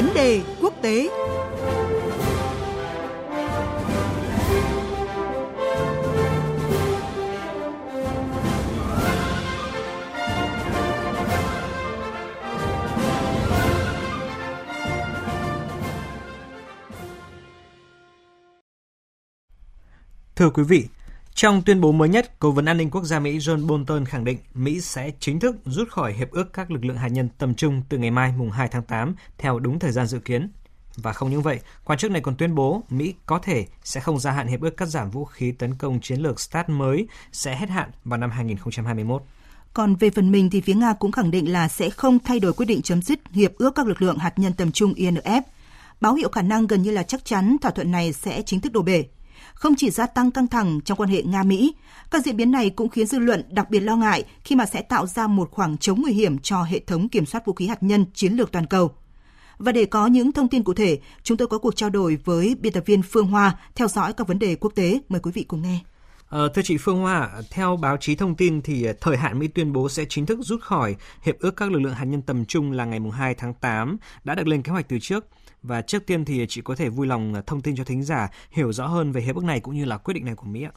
Vấn đề quốc tế. Thưa quý vị, trong tuyên bố mới nhất, Cố vấn an ninh quốc gia Mỹ John Bolton khẳng định Mỹ sẽ chính thức rút khỏi Hiệp ước các lực lượng hạt nhân tầm trung từ ngày mai mùng 2 tháng 8 theo đúng thời gian dự kiến. Và không những vậy, quan chức này còn tuyên bố Mỹ có thể sẽ không gia hạn hiệp ước cắt giảm vũ khí tấn công chiến lược START mới sẽ hết hạn vào năm 2021. Còn về phần mình thì phía Nga cũng khẳng định là sẽ không thay đổi quyết định chấm dứt hiệp ước các lực lượng hạt nhân tầm trung INF. Báo hiệu khả năng gần như là chắc chắn thỏa thuận này sẽ chính thức đổ bể không chỉ gia tăng căng thẳng trong quan hệ Nga-Mỹ, các diễn biến này cũng khiến dư luận đặc biệt lo ngại khi mà sẽ tạo ra một khoảng trống nguy hiểm cho hệ thống kiểm soát vũ khí hạt nhân chiến lược toàn cầu. Và để có những thông tin cụ thể, chúng tôi có cuộc trao đổi với biên tập viên Phương Hoa theo dõi các vấn đề quốc tế. Mời quý vị cùng nghe. À, thưa chị Phương Hoa, theo báo chí thông tin thì ờ, thời hạn Mỹ tuyên bố sẽ chính thức rút khỏi hiệp ước các lực lượng hạt nhân tầm trung là ngày 2 tháng 8 đã được lên kế hoạch từ trước. Và trước tiên thì chị có thể vui lòng ờ, thông tin cho thính giả hiểu rõ hơn về hiệp ước này cũng như là quyết định này của Mỹ ạ.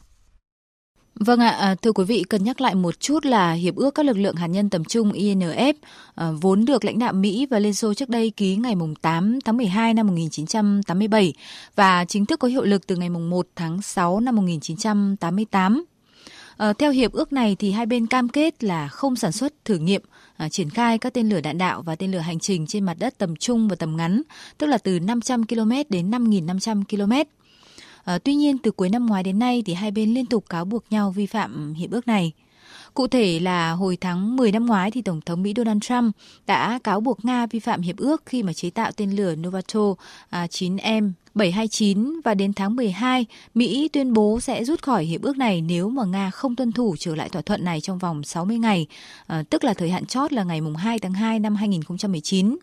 Vâng ạ, à, thưa quý vị, cần nhắc lại một chút là Hiệp ước các lực lượng hạt nhân tầm trung INF à, vốn được lãnh đạo Mỹ và Liên Xô trước đây ký ngày 8 tháng 12 năm 1987 và chính thức có hiệu lực từ ngày 1 tháng 6 năm 1988. Ờ, theo hiệp ước này thì hai bên cam kết là không sản xuất thử nghiệm à, triển khai các tên lửa đạn đạo và tên lửa hành trình trên mặt đất tầm trung và tầm ngắn, tức là từ 500 km đến 5.500 km. À, tuy nhiên từ cuối năm ngoái đến nay thì hai bên liên tục cáo buộc nhau vi phạm hiệp ước này. Cụ thể là hồi tháng 10 năm ngoái thì Tổng thống Mỹ Donald Trump đã cáo buộc Nga vi phạm hiệp ước khi mà chế tạo tên lửa Novato à, 9M 729 và đến tháng 12, Mỹ tuyên bố sẽ rút khỏi hiệp ước này nếu mà Nga không tuân thủ trở lại thỏa thuận này trong vòng 60 ngày, à, tức là thời hạn chót là ngày 2 tháng 2 năm 2019.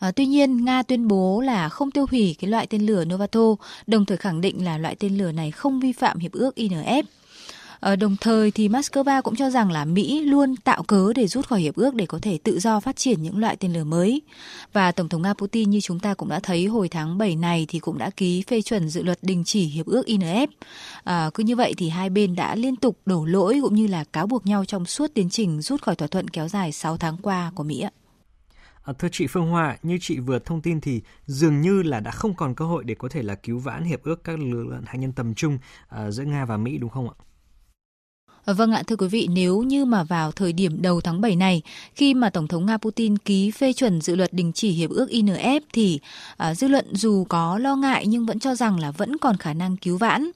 À, tuy nhiên, Nga tuyên bố là không tiêu hủy cái loại tên lửa Novato, đồng thời khẳng định là loại tên lửa này không vi phạm hiệp ước INF. À, ờ, đồng thời thì Moscow cũng cho rằng là Mỹ luôn tạo cớ để rút khỏi hiệp ước để có thể tự do phát triển những loại tên lửa mới. Và Tổng thống Nga Putin như chúng ta cũng đã thấy hồi tháng 7 này thì cũng đã ký phê chuẩn dự luật đình chỉ hiệp ước INF. À, ờ, cứ như vậy thì hai bên đã liên tục đổ lỗi cũng như là cáo buộc nhau trong suốt tiến trình rút khỏi thỏa thuận kéo dài 6 tháng qua của Mỹ ạ. À, thưa chị Phương Hoa, như chị vừa thông tin thì dường như là đã không còn cơ hội để có thể là cứu vãn hiệp ước các lực lượng hạt nhân tầm trung uh, giữa Nga và Mỹ đúng không ạ? Vâng ạ, thưa quý vị, nếu như mà vào thời điểm đầu tháng 7 này, khi mà Tổng thống Nga Putin ký phê chuẩn dự luật đình chỉ hiệp ước INF thì uh, dư luận dù có lo ngại nhưng vẫn cho rằng là vẫn còn khả năng cứu vãn.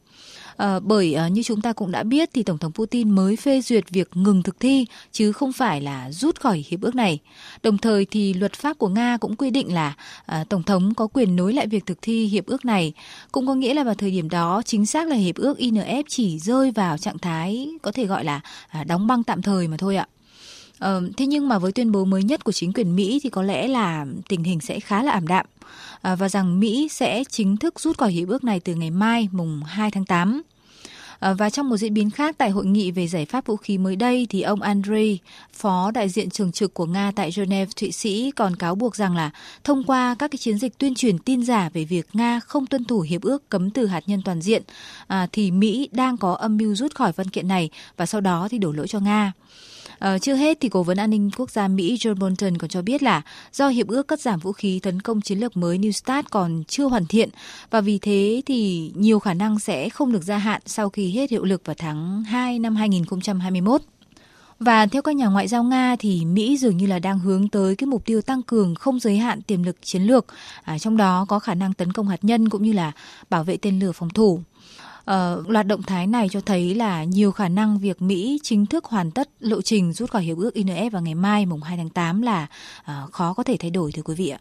À, bởi à, như chúng ta cũng đã biết thì Tổng thống Putin mới phê duyệt việc ngừng thực thi chứ không phải là rút khỏi hiệp ước này. Đồng thời thì luật pháp của Nga cũng quy định là à, Tổng thống có quyền nối lại việc thực thi hiệp ước này. Cũng có nghĩa là vào thời điểm đó chính xác là hiệp ước INF chỉ rơi vào trạng thái có thể gọi là à, đóng băng tạm thời mà thôi ạ. Ờ, thế nhưng mà với tuyên bố mới nhất của chính quyền Mỹ thì có lẽ là tình hình sẽ khá là ảm đạm à, và rằng Mỹ sẽ chính thức rút khỏi hiệp ước này từ ngày mai mùng 2 tháng 8. À, ờ, và trong một diễn biến khác tại hội nghị về giải pháp vũ khí mới đây thì ông Andrei, phó đại diện thường trực của Nga tại Geneva, Thụy Sĩ còn cáo buộc rằng là thông qua các cái chiến dịch tuyên truyền tin giả về việc Nga không tuân thủ hiệp ước cấm từ hạt nhân toàn diện à, thì Mỹ đang có âm mưu rút khỏi văn kiện này và sau đó thì đổ lỗi cho Nga. Ờ, à, chưa hết thì Cố vấn an ninh quốc gia Mỹ John Bolton còn cho biết là do hiệp ước cắt giảm vũ khí tấn công chiến lược mới New START còn chưa hoàn thiện và vì thế thì nhiều khả năng sẽ không được gia hạn sau khi hết hiệu lực vào tháng 2 năm 2021. Và theo các nhà ngoại giao Nga thì Mỹ dường như là đang hướng tới cái mục tiêu tăng cường không giới hạn tiềm lực chiến lược, à, trong đó có khả năng tấn công hạt nhân cũng như là bảo vệ tên lửa phòng thủ. Uh, loạt động thái này cho thấy là nhiều khả năng việc Mỹ chính thức hoàn tất lộ trình rút khỏi hiệp ước INF vào ngày mai mùng 2 tháng 8 là uh, khó có thể thay đổi thưa quý vị ạ.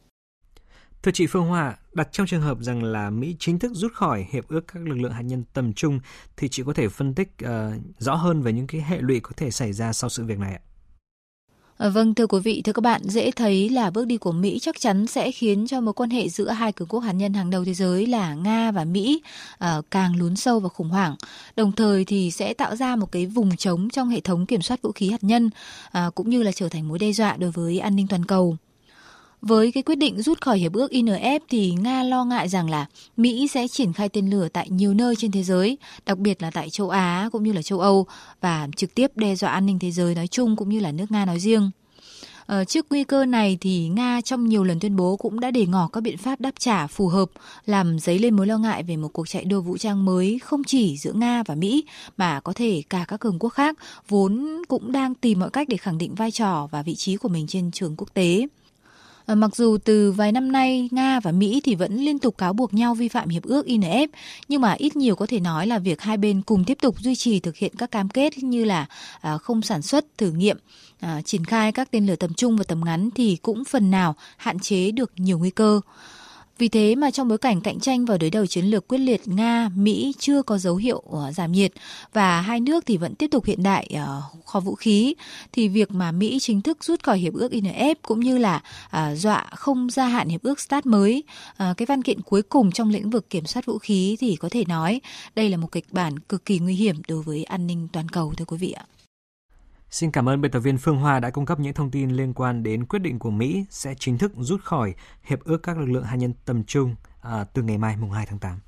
Thưa chị Phương Hoa, đặt trong trường hợp rằng là Mỹ chính thức rút khỏi hiệp ước các lực lượng hạt nhân tầm trung thì chị có thể phân tích uh, rõ hơn về những cái hệ lụy có thể xảy ra sau sự việc này ạ? Ờ, vâng, thưa quý vị, thưa các bạn, dễ thấy là bước đi của Mỹ chắc chắn sẽ khiến cho mối quan hệ giữa hai cường quốc hạt nhân hàng đầu thế giới là Nga và Mỹ uh, càng lún sâu và khủng hoảng. Đồng thời thì sẽ tạo ra một cái vùng trống trong hệ thống kiểm soát vũ khí hạt nhân uh, cũng như là trở thành mối đe dọa đối với an ninh toàn cầu. Với cái quyết định rút khỏi hiệp ước INF thì Nga lo ngại rằng là Mỹ sẽ triển khai tên lửa tại nhiều nơi trên thế giới, đặc biệt là tại châu Á cũng như là châu Âu và trực tiếp đe dọa an ninh thế giới nói chung cũng như là nước Nga nói riêng. Ờ, trước nguy cơ này thì Nga trong nhiều lần tuyên bố cũng đã đề ngỏ các biện pháp đáp trả phù hợp, làm dấy lên mối lo ngại về một cuộc chạy đua vũ trang mới không chỉ giữa Nga và Mỹ mà có thể cả các cường quốc khác vốn cũng đang tìm mọi cách để khẳng định vai trò và vị trí của mình trên trường quốc tế. Ờ, mặc dù từ vài năm nay Nga và Mỹ thì vẫn liên tục cáo buộc nhau vi phạm hiệp ước INF, nhưng mà ít nhiều có thể nói là việc hai bên cùng tiếp tục duy trì thực hiện các cam kết như là à, không sản xuất, thử nghiệm, à, triển khai các tên lửa tầm trung và tầm ngắn thì cũng phần nào hạn chế được nhiều nguy cơ. Vì thế mà trong bối cảnh cạnh tranh vào đối đầu chiến lược quyết liệt Nga, Mỹ chưa có dấu hiệu ờ, giảm nhiệt và hai nước thì vẫn tiếp tục hiện đại ờ, kho vũ khí thì việc mà Mỹ chính thức rút khỏi hiệp ước INF cũng như là ờ, dọa không gia hạn hiệp ước START mới, cái văn kiện cuối cùng trong lĩnh vực kiểm soát vũ khí thì có thể nói đây là một kịch bản cực kỳ nguy hiểm đối với an ninh toàn cầu thưa quý vị ạ. Xin cảm ơn biên tập viên Phương Hoa đã cung cấp những thông tin liên quan đến quyết định của Mỹ sẽ chính thức rút khỏi Hiệp ước các lực lượng hạt nhân tầm trung à, từ ngày mai mùng 2 tháng 8.